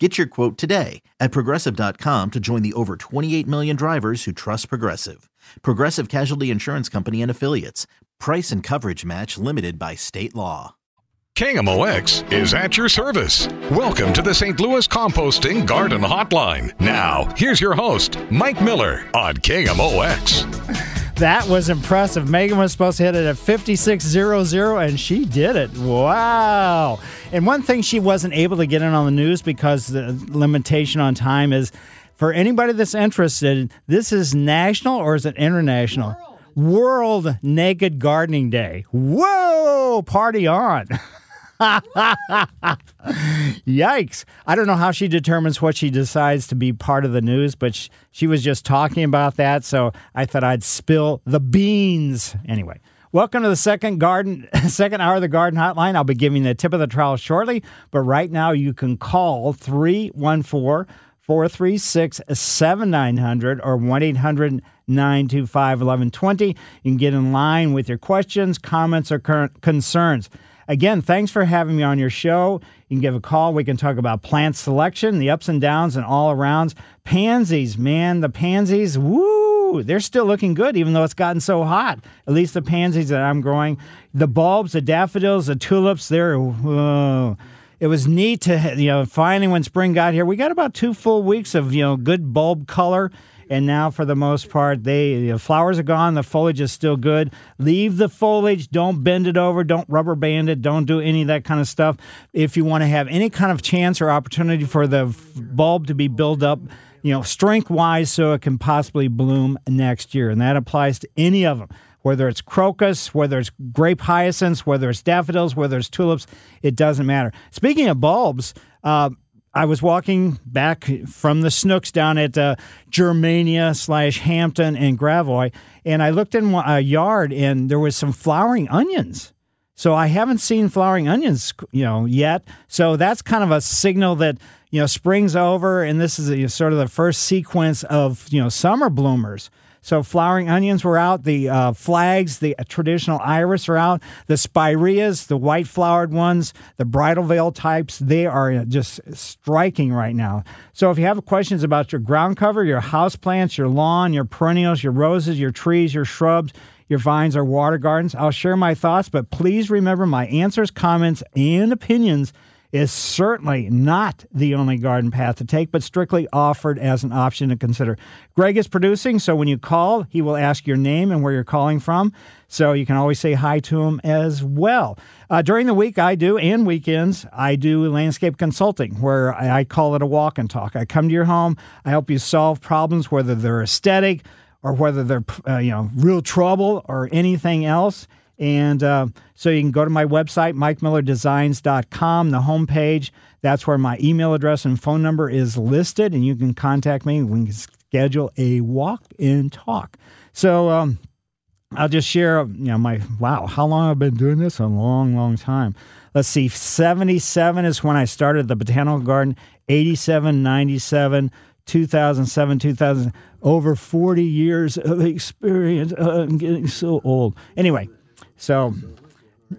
Get your quote today at progressive.com to join the over 28 million drivers who trust Progressive. Progressive Casualty Insurance Company and Affiliates. Price and coverage match limited by state law. KMOX is at your service. Welcome to the St. Louis Composting Garden Hotline. Now, here's your host, Mike Miller on KMOX. That was impressive. Megan was supposed to hit it at 56.00, and she did it. Wow. And one thing she wasn't able to get in on the news because the limitation on time is for anybody that's interested, this is national or is it international? World, World Naked Gardening Day. Whoa, party on. Yikes. I don't know how she determines what she decides to be part of the news, but she, she was just talking about that, so I thought I'd spill the beans. Anyway, welcome to the second garden second hour of the garden hotline. I'll be giving the tip of the trowel shortly, but right now you can call 314 436 7900 or 1 800 925 1120. You can get in line with your questions, comments, or current concerns. Again, thanks for having me on your show. You can give a call. We can talk about plant selection, the ups and downs, and all arounds. Pansies, man, the pansies, woo, they're still looking good, even though it's gotten so hot. At least the pansies that I'm growing. The bulbs, the daffodils, the tulips, they're, whoa. It was neat to, you know, finally when spring got here, we got about two full weeks of, you know, good bulb color and now for the most part they the flowers are gone. The foliage is still good. Leave the foliage. Don't bend it over. Don't rubber band it. Don't do any of that kind of stuff. If you want to have any kind of chance or opportunity for the bulb to be built up you know strength wise so it can possibly bloom next year. And that applies to any of them whether it's crocus, whether it's grape hyacinths, whether it's daffodils, whether it's tulips, it doesn't matter. Speaking of bulbs, uh, I was walking back from the Schnucks down at uh, Germania slash Hampton and Gravois, and I looked in a yard and there was some flowering onions. So I haven't seen flowering onions, you know, yet. So that's kind of a signal that you know spring's over, and this is a, sort of the first sequence of you know summer bloomers. So flowering onions were out. The uh, flags, the traditional iris are out. The spireas, the white flowered ones, the bridal veil types, they are just striking right now. So if you have questions about your ground cover, your house plants, your lawn, your perennials, your roses, your trees, your shrubs, your vines or water gardens, I'll share my thoughts, but please remember my answers, comments, and opinions – is certainly not the only garden path to take, but strictly offered as an option to consider. Greg is producing, so when you call, he will ask your name and where you're calling from. So you can always say hi to him as well. Uh, during the week, I do, and weekends, I do landscape consulting, where I, call it a walk and talk. I come to your home, I help you solve problems, whether they're aesthetic or whether they're uh, you know real trouble or anything else. And uh, so you can go to my website, mikemillerdesigns.com, the homepage. That's where my email address and phone number is listed, and you can contact me. We can schedule a walk and talk. So um, I'll just share, you know, my wow, how long I've been doing this? A long, long time. Let's see, 77 is when I started the botanical garden, 87, 97, 2007, 2000, over 40 years of experience. Uh, I'm getting so old. Anyway, so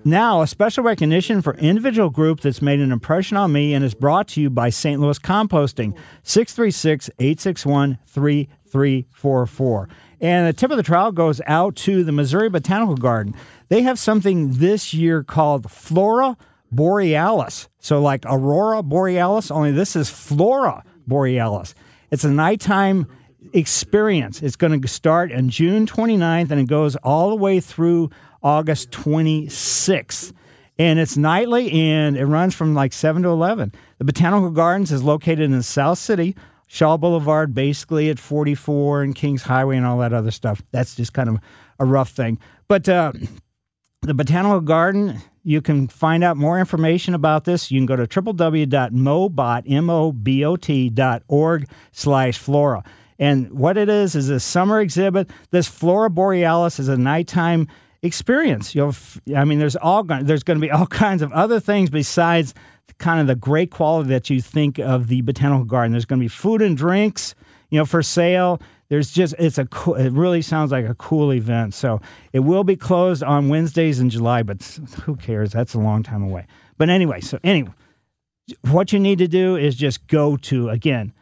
now a special recognition for individual group that's made an impression on me and is brought to you by St. Louis Composting, 636-861-3344. And the tip of the trowel goes out to the Missouri Botanical Garden. They have something this year called Flora Borealis. So like Aurora Borealis, only this is Flora Borealis. It's a nighttime experience. It's going to start on June 29th and it goes all the way through August 26th. And it's nightly and it runs from like 7 to 11. The Botanical Gardens is located in South City, Shaw Boulevard, basically at 44 and Kings Highway and all that other stuff. That's just kind of a rough thing. But uh, the Botanical Garden, you can find out more information about this. You can go to www.mobot.org slash flora. And what it is is a summer exhibit. This Flora Borealis is a nighttime experience. You'll, I mean, there's all gon- there's going to be all kinds of other things besides kind of the great quality that you think of the botanical garden. There's going to be food and drinks, you know, for sale. There's just it's a it really sounds like a cool event. So it will be closed on Wednesdays in July, but who cares? That's a long time away. But anyway, so anyway, what you need to do is just go to again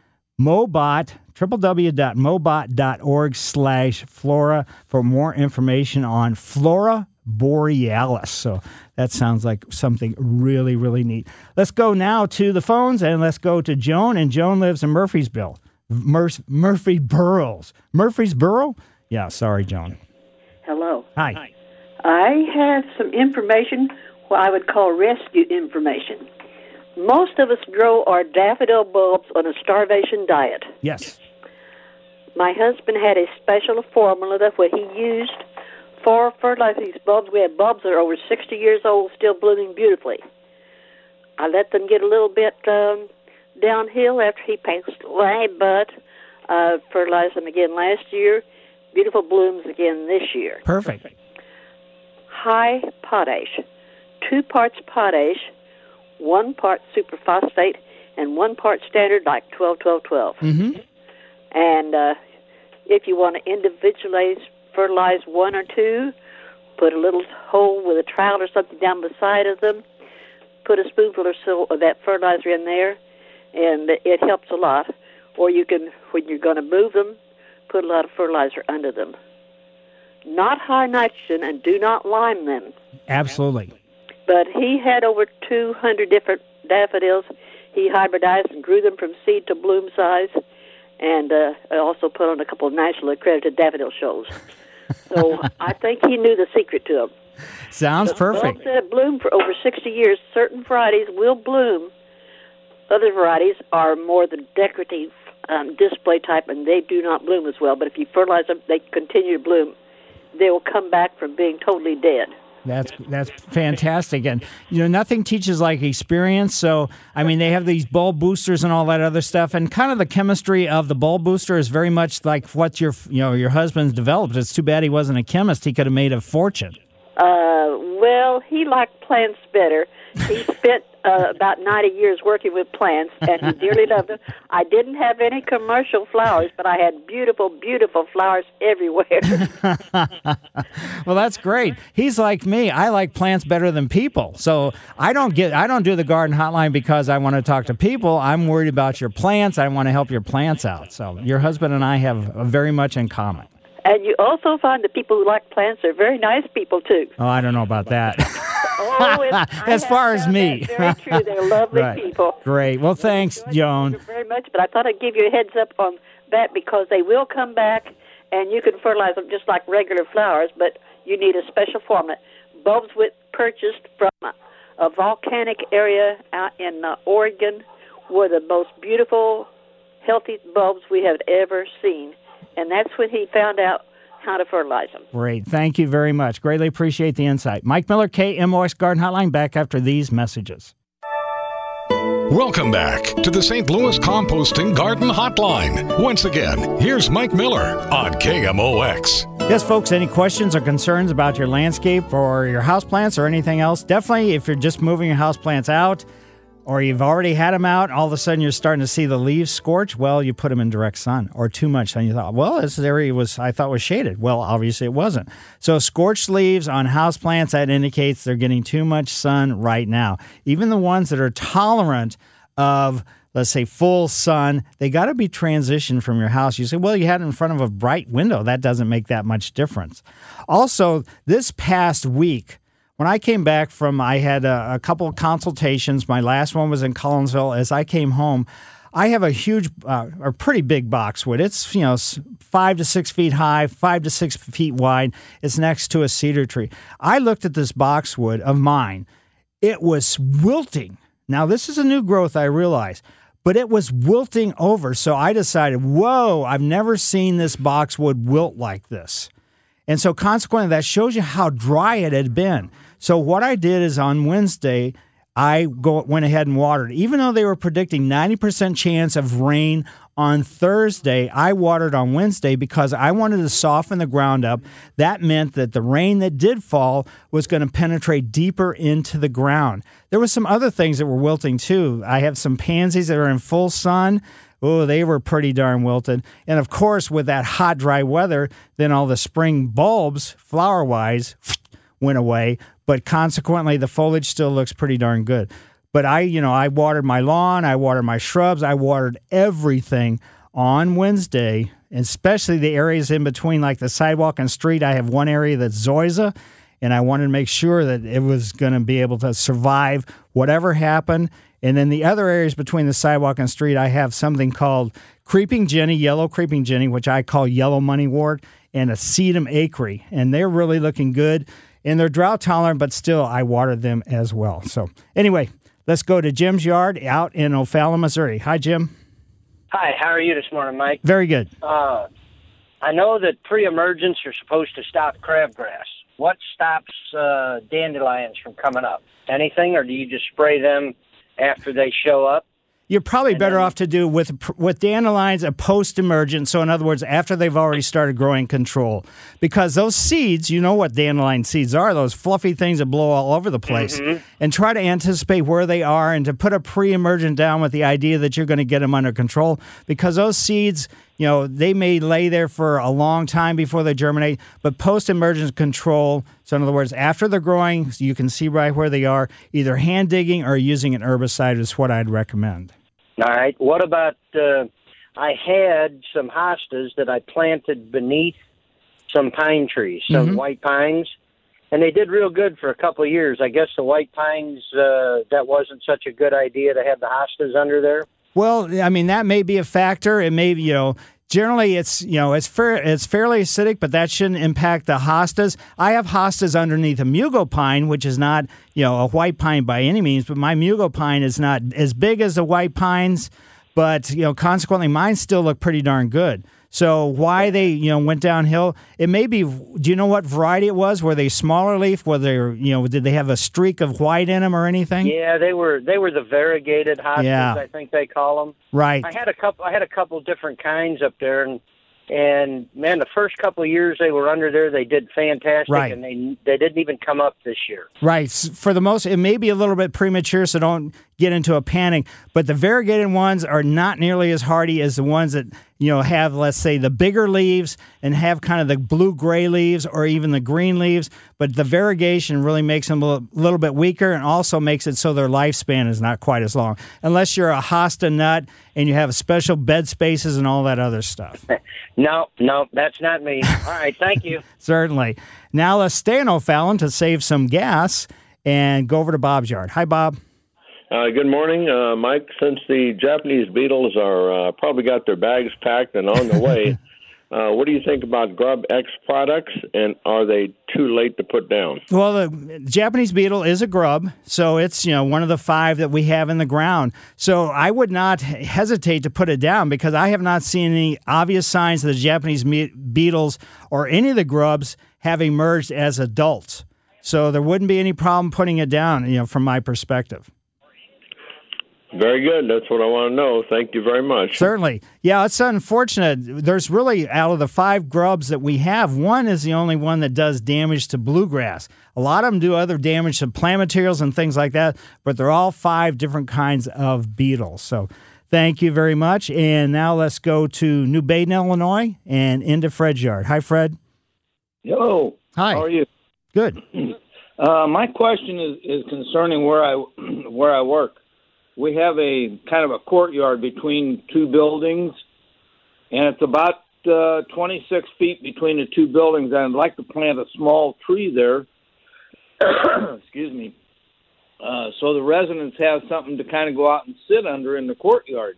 mobot www.mobot.org slash flora for more information on flora borealis. So that sounds like something really really neat. Let's go now to the phones and let's go to joan. And joan lives in murfreesville Mur- murphy burrows murfreesboro? Yeah sorry joan. Hello. hi. I have some information, what I would call rescue information. Most of us grow our daffodil bulbs on a starvation diet. yes My husband had a special formula that what he used for fertilizing these bulbs. We have bulbs that are over 60 years old, still blooming beautifully. I let them get a little bit um, downhill after he passed away, but uh, fertilized them again last year. Beautiful blooms again this year. perfect high potash, two parts potash, one part superphosphate, and one part standard, like 12, 12, 12. mm-hmm. And uh, if you want to individualize, fertilize one or two, put a little hole with a trowel or something down the side of them, put a spoonful or so of that fertilizer in there, and it helps a lot. Or you can, when you're going to move them, put a lot of fertilizer under them. Not high nitrogen, and do not lime them absolutely but he had over 200 different daffodils. He hybridized and grew them from seed to bloom size, and uh, also put on a couple of nationally accredited daffodil shows. So I think he knew the secret to them. sounds perfect Bulbs that have bloomed for over 60 years, certain varieties will bloom. Other varieties are more the decorative um, display type, and they do not bloom as well. But if you fertilize them, they continue to bloom. They will come back from being totally dead. That's that's fantastic, and you know nothing teaches like experience. So I mean, they have these bulb boosters and all that other stuff, and kind of the chemistry of the bulb booster is very much like what your you know your husband's developed. It's too bad he wasn't a chemist; he could have made a fortune. Uh, well, he liked plants better. He spent uh, about 90 years working with plants, and he dearly loved them. I didn't have any commercial flowers, but I had beautiful, beautiful flowers everywhere. Well, that's great. He's like me. I like plants better than people. So I don't get I don't do the garden hotline because I want to talk to people. I'm worried about your plants. I want to help your plants out. So your husband and I have very much in common. and you also find that people who like plants are very nice people, too. Oh, I don't know about that. As far as me. Very true. They're lovely Right. people. Great. Well, thanks, Joan. very much, but I thought I'd give you a heads up on that because they will come back, and you can fertilize them just like regular flowers, but you need a special formula. Bulbs with purchased from a, a volcanic area out in uh, Oregon were the most beautiful, healthy bulbs we have ever seen, and that's when he found out how to fertilize them. Great. Thank you very much. Greatly appreciate the insight. Mike Miller, KMOX Garden Hotline, back after these messages. Welcome back to the St. Louis Composting Garden Hotline. Once again, here's Mike Miller on KMOX. Yes, folks, any questions or concerns about your landscape or your houseplants or anything else? Definitely, if you're just moving your houseplants out or you've already had them out, all of a sudden you're starting to see the leaves scorch, well, you put them in direct sun or too much. And you thought, well, this area was, I thought was shaded. Well, obviously it wasn't. So scorched leaves on houseplants, that indicates they're getting too much sun right now. Even the ones that are tolerant of let's say full sun, they got to be transitioned from your house. You say, well, you had it in front of a bright window. That doesn't make that much difference. Also, this past week, when I came back from, I had a, a couple of consultations. My last one was in Collinsville. As I came home, I have a huge, uh, or pretty big boxwood. It's you know five to six feet high, five to six feet wide. It's next to a cedar tree. I looked at this boxwood of mine. It was wilting. Now this is a new growth. I realize, but it was wilting over. So I decided, whoa! I've never seen this boxwood wilt like this. And so, consequently, that shows you how dry it had been. So, what I did is on Wednesday, I go, went ahead and watered. Even though they were predicting 90% chance of rain on Thursday, I watered on Wednesday because I wanted to soften the ground up. That meant that the rain that did fall was going to penetrate deeper into the ground. There were some other things that were wilting too. I have some pansies that are in full sun. Oh, they were pretty darn wilted. And of course, with that hot, dry weather, then all the spring bulbs, flower wise, went away. But consequently, the foliage still looks pretty darn good. But I, you know, I watered my lawn, I watered my shrubs, I watered everything on Wednesday, especially the areas in between, like the sidewalk and street. I have one area that's zoysia, and I wanted to make sure that it was going to be able to survive whatever happened. And then the other areas between the sidewalk and street, I have something called creeping jenny, yellow creeping jenny, which I call yellow moneywort, and a sedum acre, and they're really looking good. And they're drought tolerant, but still, I watered them as well. So anyway, Let's go to Jim's yard out in O'Fallon, Missouri. Hi, Jim. Hi, how are you this morning, Mike? Very good. Uh, I know that pre-emergence are supposed to stop crabgrass. What stops uh, dandelions from coming up? Anything, or do you just spray them after they show up? You're probably better off to do with with dandelions a post emergent. So in other words, after they've already started growing control, because those seeds, you know what dandelion seeds are, those fluffy things that blow all over the place, mm-hmm. and try to anticipate where they are and to put a pre emergent down with the idea that you're going to get them under control, because those seeds you know, they may lay there for a long time before they germinate, but post emergence control, so in other words, after they're growing, you can see right where they are, either hand digging or using an herbicide is what I'd recommend. All right. What about uh, I had some hostas that I planted beneath some pine trees, some mm-hmm. white pines, and they did real good for a couple of years. I guess the white pines uh, that wasn't such a good idea to have the hostas under there. Well, I mean that may be a factor. It may, you know, generally it's you know it's fair it's fairly acidic, but that shouldn't impact the hostas. I have hostas underneath a mugo pine, which is not you know a white pine by any means, but my mugo pine is not as big as the white pines, but you know consequently mine still look pretty darn good. So why they you know went downhill? It may be. Do you know what variety it was? Were they smaller leaf? Were they you know did they have a streak of white in them or anything? Yeah, they were. They were the variegated hostas. Yeah. I think they call them. Right. I had a couple. I had a couple different kinds up there, and and man, the first couple of years they were under there, they did fantastic, right. and they they didn't even come up this year. Right. For the most, it may be a little bit premature, so don't get into a panic. But the variegated ones are not nearly as hardy as the ones that you know have, let's say, the bigger leaves and have kind of the blue gray leaves or even the green leaves. But the variegation really makes them a little bit weaker and also makes it so their lifespan is not quite as long, unless you're a hosta nut and you have special bed spaces and all that other stuff. no, no, that's not me. All right, thank you. Certainly. Now let's stay in O'Fallon to save some gas and go over to Bob's yard. Hi, Bob. Uh, good morning, uh, Mike. Since the Japanese beetles are uh, probably got their bags packed and on the way, uh, what do you think about GrubEx products, and are they too late to put down? Well, the Japanese beetle is a grub, so it's you know one of the five that we have in the ground. So I would not hesitate to put it down because I have not seen any obvious signs that the Japanese beetles or any of the grubs have emerged as adults. So there wouldn't be any problem putting it down, you know, from my perspective. Very good. That's what I want to know. Thank you very much. Certainly. Yeah, it's unfortunate. There's really, out of the five grubs that we have, one is the only one that does damage to bluegrass. A lot of them do other damage to plant materials and things like that, but they're all five different kinds of beetles. So thank you very much. And now let's go to New Baden, Illinois, and into Fred's yard. Hi, Fred. Hello. Hi. How are you? Good. Uh, my question is, is concerning where I where I work we have a kind of a courtyard between two buildings, and it's about uh, 26 feet between the two buildings. I'd like to plant a small tree there. Excuse me. Uh, so the residents have something to kind of go out and sit under in the courtyard.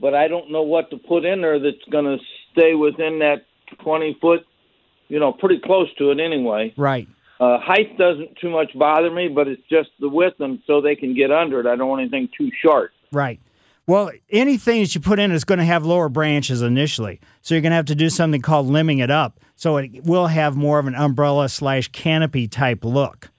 But I don't know what to put in there that's going to stay within that 20 foot, you know, pretty close to it anyway. Right. Uh, height doesn't too much bother me, but it's just the width, and so they can get under it. I don't want anything too short. Right. Well, anything that you put in is going to have lower branches initially, so you're going to have to do something called limbing it up, so it will have more of an umbrella slash canopy type look.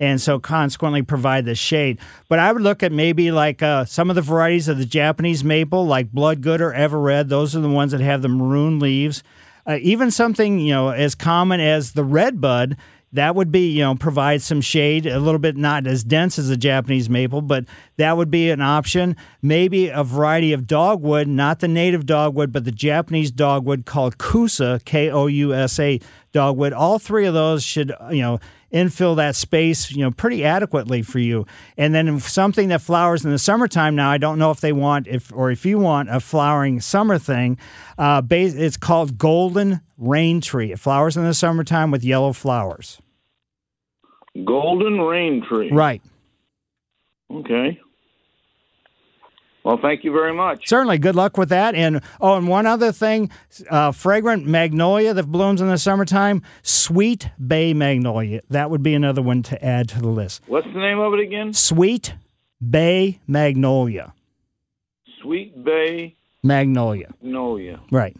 and so consequently provide the shade. But I would look at maybe like uh, some of the varieties of the Japanese maple, like Bloodgood or Everred. Those are the ones that have the maroon leaves. Uh, even something you know as common as the redbud that would be you know provide some shade a little bit not as dense as the japanese maple but that would be an option maybe a variety of dogwood not the native dogwood but the japanese dogwood called kousa k-o-u-s-a dogwood all three of those should you know infill that space, you know, pretty adequately for you. And then something that flowers in the summertime. Now, I don't know if they want if or if you want a flowering summer thing. Uh, it's called golden rain tree. It flowers in the summertime with yellow flowers. Golden rain tree. Right. Okay. Well, thank you very much. Certainly. Good luck with that. And oh, and one other thing uh, fragrant magnolia that blooms in the summertime, sweet bay magnolia. That would be another one to add to the list. What's the name of it again? Sweet bay magnolia. Sweet bay magnolia. Magnolia. Right.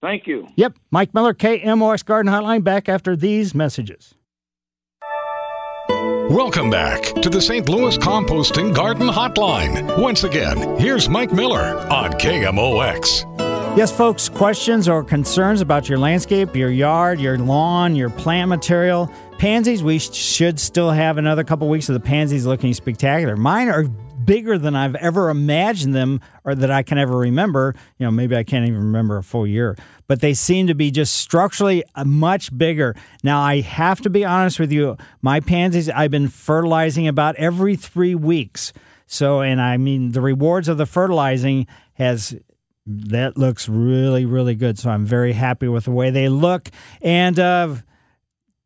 Thank you. Yep. Mike Miller, KMOX Garden Hotline, back after these messages. Welcome back to the St. Louis Composting Garden Hotline. Once again, here's Mike Miller on KMOX. Yes, folks, questions or concerns about your landscape, your yard, your lawn, your plant material. Pansies, we should still have another couple weeks of the pansies looking spectacular. Mine are bigger than I've ever imagined them or that I can ever remember. You know, maybe I can't even remember a full year, but they seem to be just structurally uh, much bigger. Now, I have to be honest with you, my pansies, I've been fertilizing about every three weeks. So, and I mean, the rewards of the fertilizing has that looks really, really good. So I'm very happy with the way they look. And, uh,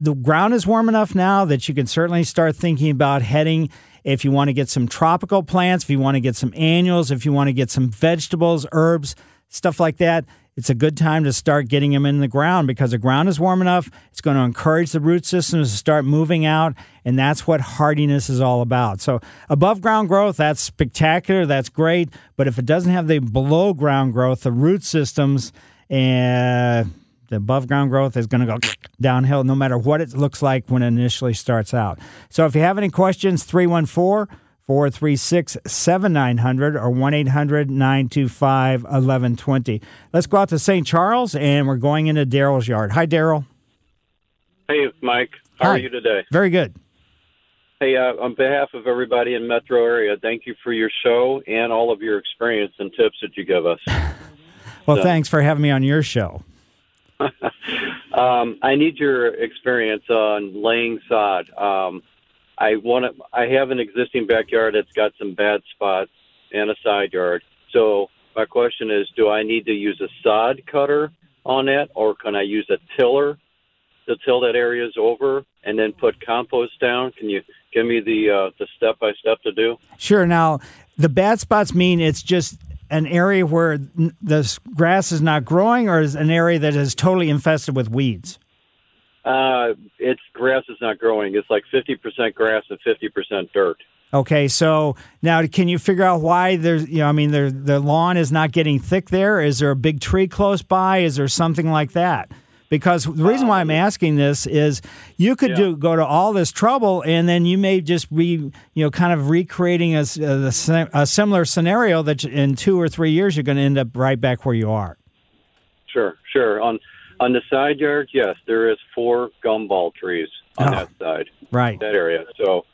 the ground is warm enough now that you can certainly start thinking about heading if you want to get some tropical plants, if you want to get some annuals, if you want to get some vegetables, herbs, stuff like that, it's a good time to start getting them in the ground because the ground is warm enough. It's going to encourage the root systems to start moving out, and that's what hardiness is all about. So, above ground growth, that's spectacular, that's great. But if it doesn't have the below ground growth, the root systems, and uh, the above ground growth is going to go downhill no matter what it looks like when it initially starts out. So if you have any questions, 314 436 7900 or 1 800 925 1120. Let's go out to St. Charles and we're going into Daryl's yard. Hi, Daryl. Hey, Mike. How Hi. are you today? Very good. Hey, uh, on behalf of everybody in Metro area, thank you for your show and all of your experience and tips that you give us. Well, So- thanks for having me on your show. um, I need your experience on laying sod. Um, I want to. I have an existing backyard that's got some bad spots and a side yard. So my question is, do I need to use a sod cutter on that, or can I use a tiller to till that areas over and then put compost down? Can you give me the uh, the step by step to do? Sure. Now, the bad spots mean it's just an area where the grass is not growing, or is an area that is totally infested with weeds. Uh, it's grass is not growing. It's like fifty percent grass and fifty percent dirt. Okay, so now can you figure out why there's, you know, I mean, there, the lawn is not getting thick there? Is there a big tree close by? Is there something like that? Because the reason why I'm asking this is you could Yeah. do go to all this trouble and then you may just be, you know, kind of recreating a similar scenario that in two or three years you're going to end up right back where you are. Sure, sure. On on the side yard, yes, there is four gumball trees on Oh. that side, Right. that area. So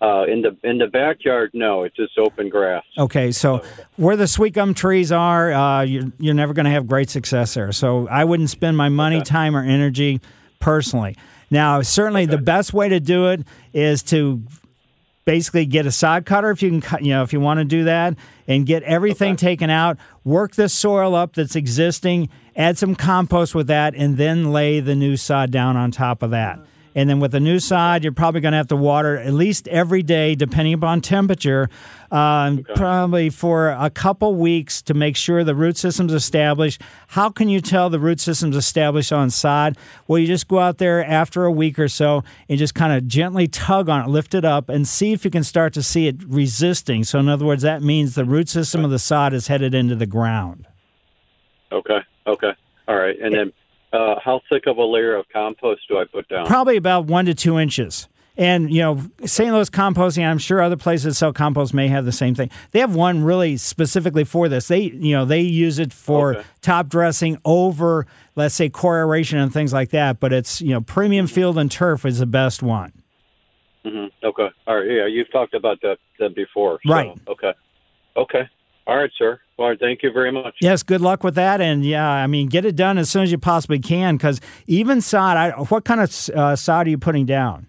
uh, in the in the backyard, no, it's just open grass. Okay, so where the sweet gum trees are, uh, you're, you're never going to have great success there. So I wouldn't spend my money, time, or energy personally. Now, certainly the best way to do it is to basically get a sod cutter if you can, cut- you know, if you want to do that, and get everything taken out. Work the soil up that's existing. Add some compost with that, and then lay the new sod down on top of that. And then with the new sod, you're probably going to have to water at least every day, depending upon temperature, um, probably for a couple weeks to make sure the root system's established. How can you tell the root system's established on sod? Well, you just go out there after a week or so and just kind of gently tug on it, lift it up, and see if you can start to see it resisting. So, in other words, that means the root system of the sod is headed into the ground. Okay, okay, all right. And then, uh, how thick of a layer of compost do I put down? Probably about one to two inches. And you know, St. Louis Composting, I'm sure other places that sell compost may have the same thing. They have one really specifically for this. They you know they use it for Okay. top dressing over, let's say, core aeration and things like that. But it's you know, premium field and turf is the best one. hmm Okay. All right. Yeah, you've talked about that, that before. so- Right. Okay. Okay. All right, sir. All right. Thank you very much. Yes, good luck with that, and yeah, I mean, get it done as soon as you possibly can. Because even sod, I, what kind of uh, sod are you putting down?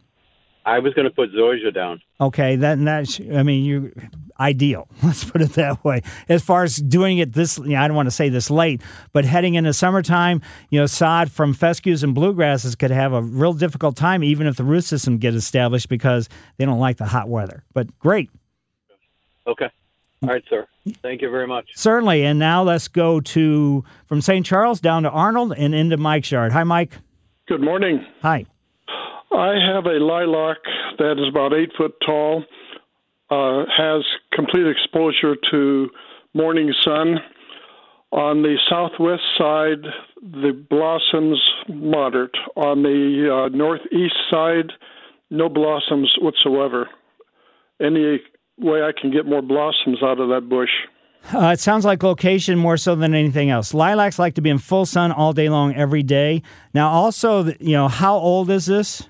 I was going to put Zoysia down. Okay, then that's I mean you ideal. Let's put it that way. As far as doing it this, you know, I don't want to say this late, but heading into summertime, you know, sod from fescues and bluegrasses could have a real difficult time, even if the root system get established because they don't like the hot weather. But great, Okay. All right, sir. Thank you very much. certainly. And now let's go to from St. Charles down to Arnold and into Mike's yard. Hi, Mike. Good morning. Hi. I have a lilac that is about eight foot tall, uh, has complete exposure to morning sun. On the southwest side, the blossoms moderate. On the uh, northeast side, no blossoms whatsoever. Any way I can get more blossoms out of that bush? Uh, it sounds like location more so than anything else. Lilacs like to be in full sun all day long, every day. Now, also, you know, how old is this?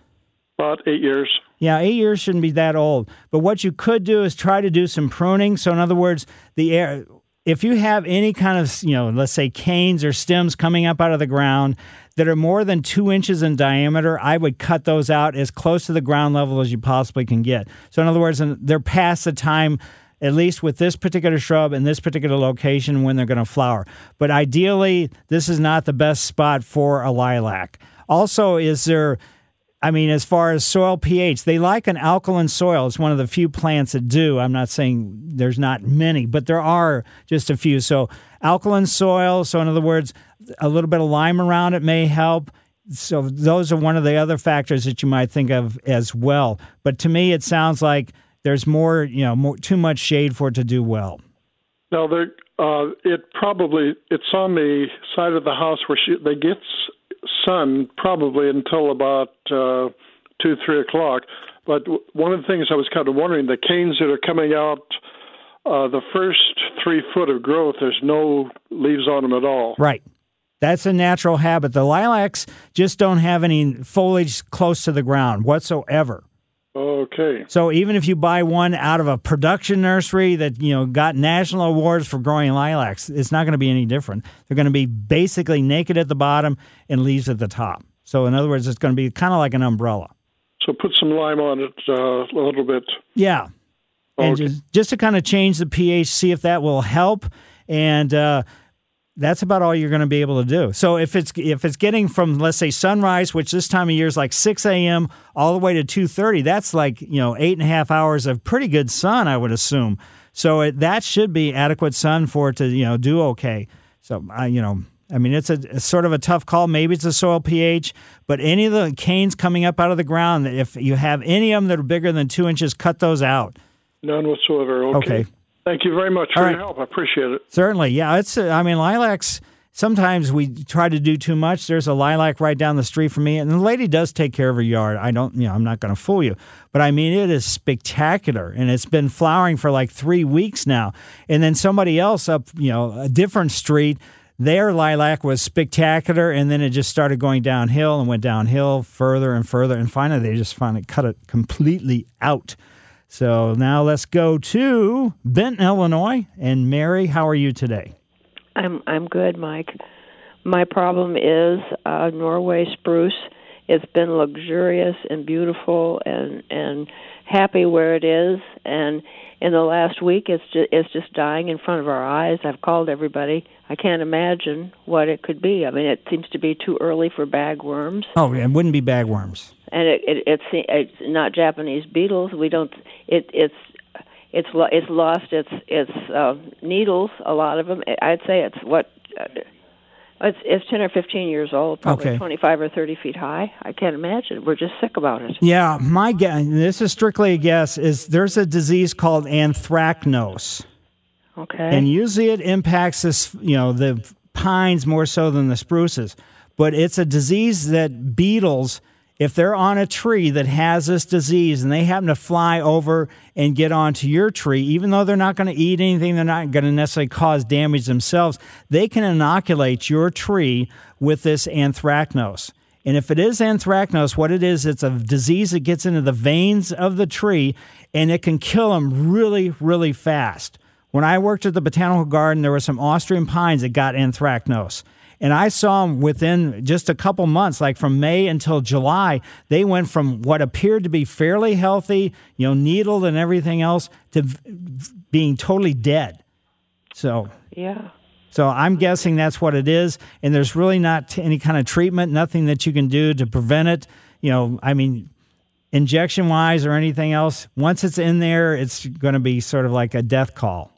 About eight years. Yeah, eight years shouldn't be that old. But what you could do is try to do some pruning. So, in other words, the air. If you have any kind of, you know, let's say canes or stems coming up out of the ground that are more than two inches in diameter, I would cut those out as close to the ground level as you possibly can get. So, in other words, they're past the time, at least with this particular shrub in this particular location, when they're going to flower. But ideally, this is not the best spot for a lilac. Also, is there I mean, as far as soil pH, they like an alkaline soil. It's one of the few plants that do. I'm not saying there's not many, but there are just a few. So, alkaline soil. So, in other words, a little bit of lime around it may help. So, those are one of the other factors that you might think of as well. But to me, it sounds like there's more, you know, more, too much shade for it to do well. Now, there, uh, it probably it's on the side of the house where she they get s- sun probably until about uh, two three o'clock. But one of the things I was kind of wondering the canes that are coming out. Uh, the first three foot of growth, there's no leaves on them at all. Right. That's a natural habit. The lilacs just don't have any foliage close to the ground whatsoever. Okay. So even if you buy one out of a production nursery that you know got national awards for growing lilacs, it's not going to be any different. They're going to be basically naked at the bottom and leaves at the top. So in other words, it's going to be kind of like an umbrella. So put some lime on it uh, a little bit. Yeah, and Okay. just just to kind of change the pH, see if that will help, and uh, that's about all you're going to be able to do. So if it's if it's getting from let's say sunrise, which this time of year is like 6 a.m. all the way to 2:30, that's like you know eight and a half hours of pretty good sun, I would assume. So it, that should be adequate sun for it to you know do okay. So I you know. I mean, it's a it's sort of a tough call. Maybe it's a soil pH, but any of the canes coming up out of the ground, if you have any of them that are bigger than two inches, cut those out. None whatsoever. Okay. Okay. Thank you very much for your help. I appreciate it. Certainly, yeah. It's uh, I mean lilacs. Sometimes we try to do too much. There's a lilac right down the street from me, and the lady does take care of her yard. I don't, you know, I'm not going to fool you, but I mean it is spectacular, and it's been flowering for like three weeks now. And then somebody else up, you know, a different street. Their lilac was spectacular, and then it just started going downhill and went downhill further and further, and finally they just finally cut it completely out. So now let's go to Benton, Illinois. And Mary, how are you today? I'm I'm good, Mike. My problem is uh, Norway spruce. It's been luxurious and beautiful and and happy where it is. And in the last week, it's just it's just dying in front of our eyes. I've called everybody. I can't imagine what it could be. I mean, it seems to be too early for bagworms, Oh, it wouldn't be bagworms. And it, it it's it's not Japanese beetles. We don't. It it's it's it's lost its its uh, needles. A lot of them. I'd say it's what. Uh, it's it's ten or fifteen years old, probably Okay. twenty five or thirty feet high. I can't imagine. We're just sick about it. Yeah, my guess, this is strictly a guess, is there's a disease called anthracnose. Okay. And usually it impacts this, you know, the pines more so than the spruces. But it's a disease that beetles if they're on a tree that has this disease and they happen to fly over and get onto your tree, even though they're not going to eat anything, they're not going to necessarily cause damage themselves, they can inoculate your tree with this anthracnose. And if it is anthracnose, what it is, it's a disease that gets into the veins of the tree and it can kill them really, really fast. When I worked at the botanical garden, there were some Austrian pines that got anthracnose. And I saw them within just a couple months, like from May until July, they went from what appeared to be fairly healthy, you know, needled and everything else, to being totally dead. So, yeah. So I'm guessing that's what it is. And there's really not any kind of treatment, nothing that you can do to prevent it. You know, I mean, injection wise or anything else, once it's in there, it's going to be sort of like a death call.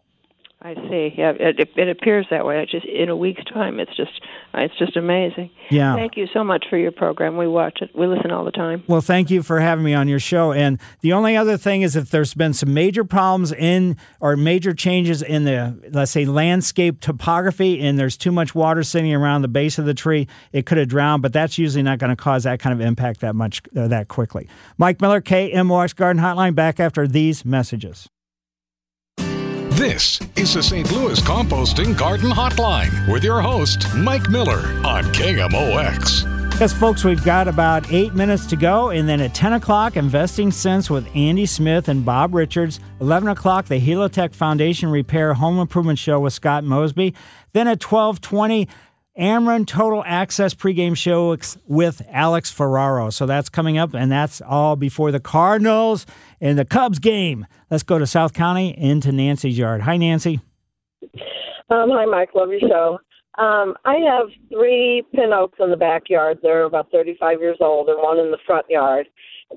I see. Yeah, it, it appears that way. It's just in a week's time. It's just it's just amazing. Yeah. Thank you so much for your program. We watch it. We listen all the time. Well, thank you for having me on your show. And the only other thing is if there's been some major problems in or major changes in the let's say landscape topography and there's too much water sitting around the base of the tree, it could have drowned, but that's usually not going to cause that kind of impact that much uh, that quickly. Mike Miller, KMOX Garden Hotline back after these messages. This is the St. Louis Composting Garden Hotline with your host, Mike Miller on KMOX. Yes, folks, we've got about eight minutes to go. And then at 10 o'clock, Investing Sense with Andy Smith and Bob Richards. 11 o'clock, the Helitech Foundation Repair Home Improvement Show with Scott Mosby. Then at 1220, Ameren Total Access pregame show with Alex Ferraro. So that's coming up, and that's all before the Cardinals and the Cubs game. Let's go to South County into Nancy's yard. Hi, Nancy. Um, hi, Mike. Love your show. Um, I have three pin oaks in the backyard. They're about 35 years old, and one in the front yard.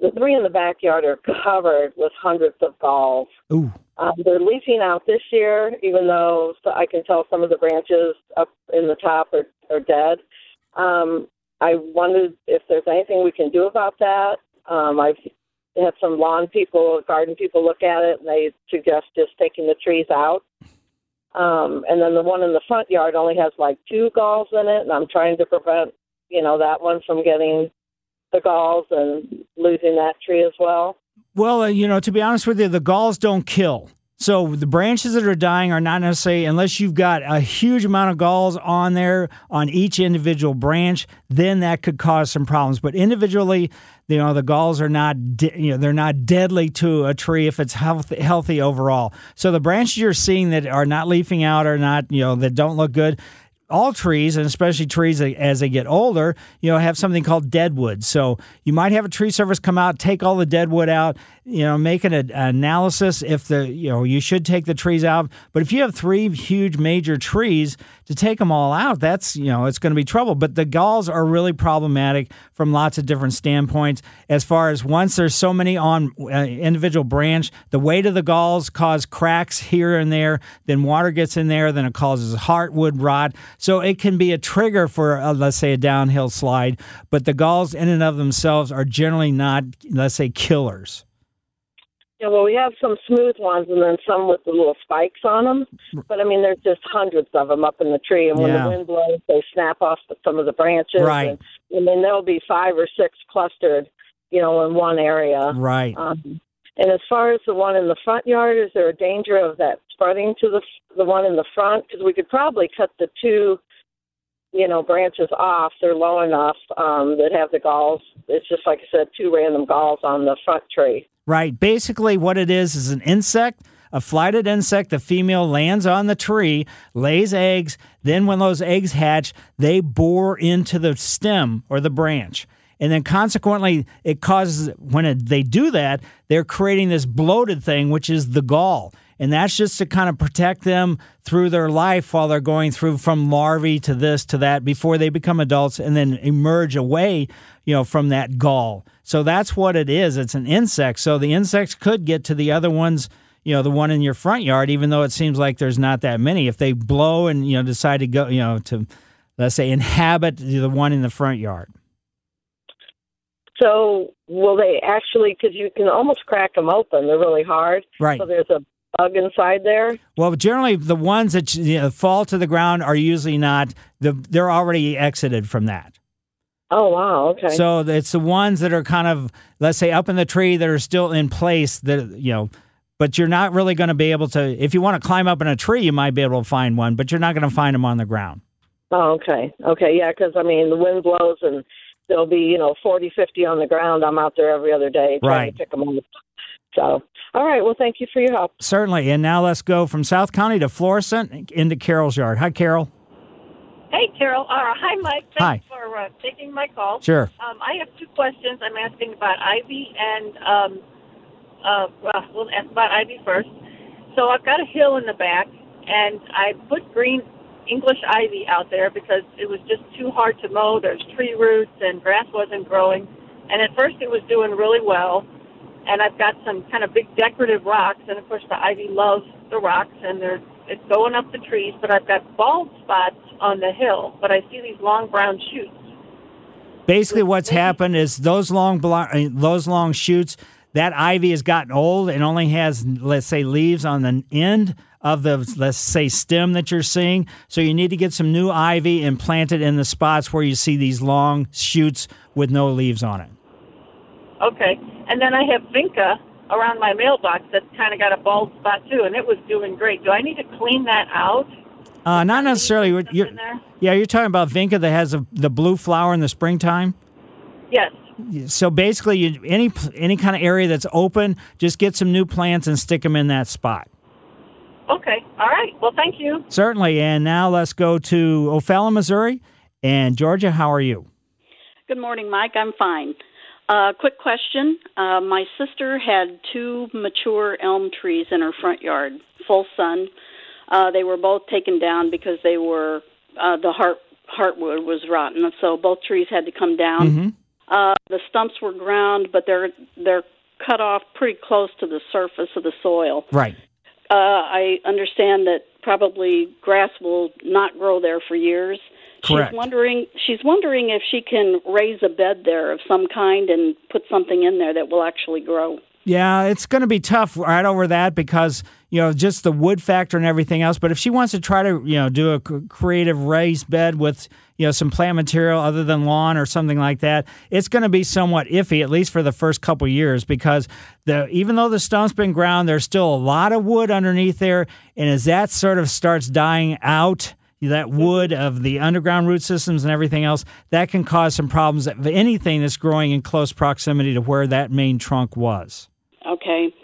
The three in the backyard are covered with hundreds of galls. Ooh. Um, they're leafing out this year, even though I can tell some of the branches up in the top are, are dead. Um, I wondered if there's anything we can do about that. Um, I've had some lawn people, garden people look at it, and they suggest just taking the trees out. Um, and then the one in the front yard only has like two galls in it, and I'm trying to prevent, you know, that one from getting the galls and losing that tree as well. Well, uh, you know, to be honest with you, the galls don't kill. So the branches that are dying are not necessarily unless you've got a huge amount of galls on there on each individual branch, then that could cause some problems. But individually, you know, the galls are not de- you know they're not deadly to a tree if it's healthy, healthy overall. So the branches you're seeing that are not leafing out or not you know that don't look good, all trees, and especially trees as they get older, you know, have something called deadwood. So you might have a tree service come out, take all the deadwood out, you know, make an, analysis if the, you know, you should take the trees out. But if you have three huge major trees, to take them all out, that's, you know, it's going to be trouble. But the galls are really problematic from lots of different standpoints. As far as once there's so many on uh, individual branch, the weight of the galls cause cracks here and there. Then water gets in there, then it causes heartwood rot. So it can be a trigger for, uh, let's say, a downhill slide. But the galls in and of themselves are generally not, let's say, killers. Yeah, well, we have some smooth ones and then some with the little spikes on them. But I mean, there's just hundreds of them up in the tree, and when Yeah. the wind blows, they snap off some of the branches. Right. And, and then there'll be five or six clustered, you know, in one area. Right. Um, and as far as the one in the front yard, is there a danger of that spreading to the the one in the front? Because we could probably cut the two, you know, branches off. They're low enough um, that have the galls. It's just like I said, two random galls on the front tree. Right. Basically, what it is is an insect, a flighted insect. The female lands on the tree, lays eggs. Then, when those eggs hatch, they bore into the stem or the branch. And then, consequently, it causes, when it, they do that, they're creating this bloated thing, which is the gall. And that's just to kind of protect them through their life while they're going through from larvae to this to that before they become adults and then emerge away, you know, from that gall. So that's what it is. It's an insect. So the insects could get to the other ones, you know, the one in your front yard, even though it seems like there's not that many. If they blow and, you know, decide to go, you know, to, let's say, inhabit the one in the front yard. So will they actually? Because you can almost crack them open. They're really hard. Right. So there's a bug inside there. Well, generally, the ones that you know, fall to the ground are usually not. The, they're already exited from that. Oh wow, okay. So it's the ones that are kind of, let's say, up in the tree that are still in place. That you know, but you're not really going to be able to. If you want to climb up in a tree, you might be able to find one, but you're not going to find them on the ground. Oh, okay. Okay, yeah, because I mean, the wind blows and there'll be, you know, forty, fifty on the ground. I'm out there every other day trying Right. to pick them up. So, all right. Well, thank you for your help. Certainly. And now let's go from South County to Florissant into Carol's yard. Hi, Carol. Hey, Carol. Uh, hi, Mike. Hi. Thanks for uh, taking my call. Sure. Um, I have two questions. I'm asking about ivy and, um, uh, well, we'll ask about ivy first. So I've got a hill in the back, and I put green English ivy out there because it was just too hard to mow. There's tree roots and grass wasn't growing. And at first it was doing really well. And I've got some kind of big decorative rocks, and of course the ivy loves the rocks, and they're it's going up the trees. But I've got bald spots on the hill, but I see these long brown shoots. Basically, what's happened is those long uh, those long shoots. That ivy has gotten old and only has, let's say, leaves on the end of the, let's say, stem that you're seeing. So you need to get some new ivy and plant it in the spots where you see these long shoots with no leaves on it. Okay, and then I have vinca around my mailbox that's kind of got a bald spot too, and it was doing great. Do I need to clean that out? Uh, not necessarily. what You're, yeah, you're talking about vinca that has a, the blue flower in the springtime. Yes. So basically, you, any any kind of area that's open, just get some new plants and stick them in that spot. Okay. All right. Well, thank you. Certainly. And now let's go to O'Fallon, Missouri. And Georgia, how are you? Good morning, Mike. I'm fine. Uh, quick question. Uh, my sister had two mature elm trees in her front yard, full sun. Uh, they were both taken down because they were uh, the heart heartwood was rotten, so both trees had to come down. Mm-hmm. Uh, the stumps were ground, but they're they're cut off pretty close to the surface of the soil. Right. Uh, I understand that probably grass will not grow there for years. Correct. She's wondering. She's wondering if she can raise a bed there of some kind and put something in there that will actually grow. Yeah, it's going to be tough right over that because you know just the wood factor and everything else. But if she wants to try to you know do a creative raised bed with you know some plant material other than lawn or something like that, it's going to be somewhat iffy at least for the first couple years because the even though the stump's been ground, there's still a lot of wood underneath there, and as that sort of starts dying out. That wood of the underground root systems and everything else that can cause some problems. Of anything that's growing in close proximity to where that main trunk was. Okay.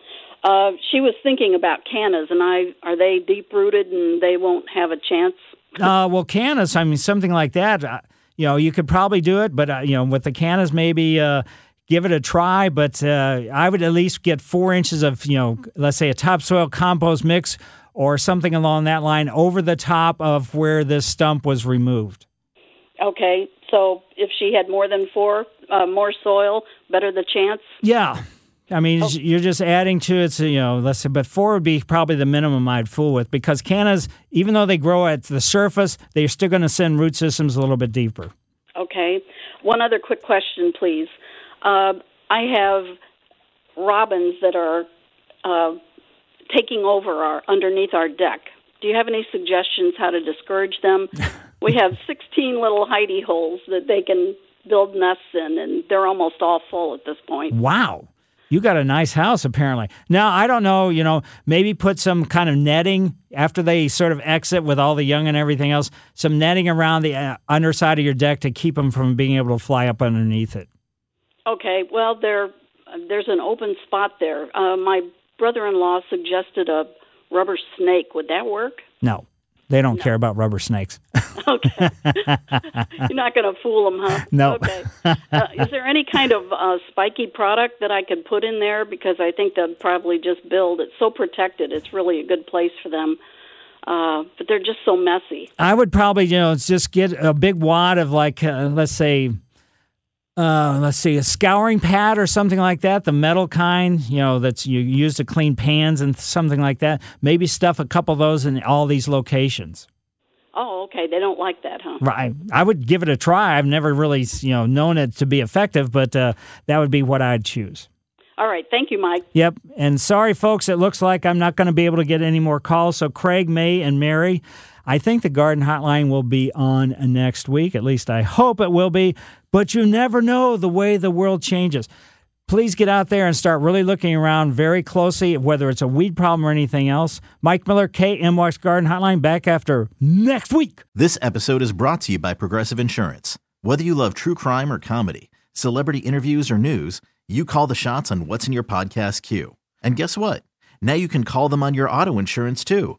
Uh, she was thinking about cannas, and I are they deep rooted and they won't have a chance. Uh, well, cannas, I mean, something like that, uh, you know, you could probably do it, but, uh, you know, with the cannas, maybe uh, give it a try. But uh, I would at least get four inches of, you know, let's say a topsoil compost mix or something along that line over the top of where this stump was removed. Okay, so if she had more than four, uh, more soil, better the chance. Yeah. I mean, you're just adding to it, so, you know, let's say, but four would be probably the minimum I'd fool with because cannas, even though they grow at the surface, they're still going to send root systems a little bit deeper. Okay. One other quick question, please. Uh, I have robins that are uh, taking over our underneath our deck. Do you have any suggestions how to discourage them? we have 16 little hidey holes that they can build nests in, and they're almost all full at this point. Wow. You got a nice house, apparently. Now, I don't know, you know, maybe put some kind of netting after they sort of exit with all the young and everything else, some netting around the uh, underside of your deck to keep them from being able to fly up underneath it. Okay, well, there, there's an open spot there. Uh, my brother-in-law suggested a rubber snake. Would that work? No, they don't care about rubber snakes. Okay. You're not going to fool them, huh? No. Okay. Uh, is there any kind of uh, spiky product that I could put in there? Because I think they'll probably just build. It's so protected. It's really a good place for them. Uh, but they're just so messy. I would probably, you know, just get a big wad of like, uh, let's say, uh, let's see, a scouring pad or something like that, the metal kind, you know, that's you use to clean pans and something like that. Maybe stuff a couple of those in all these locations. Oh, okay. They don't like that, huh? Right. I would give it a try. I've never really, you know, known it to be effective, but uh, that would be what I'd choose. All right. Thank you, Mike. Yep. And sorry, folks, it looks like I'm not going to be able to get any more calls. So, Craig, May, and Mary, I think the Garden Hotline will be on next week. At least I hope it will be. But you never know the way the world changes. Please get out there and start really looking around very closely, whether it's a weed problem or anything else. Mike Miller, KMOX Garden Hotline, back after next week. This episode is brought to you by Progressive Insurance. Whether you love true crime or comedy, celebrity interviews or news, you call the shots on what's in your podcast queue. And guess what? Now you can call them on your auto insurance too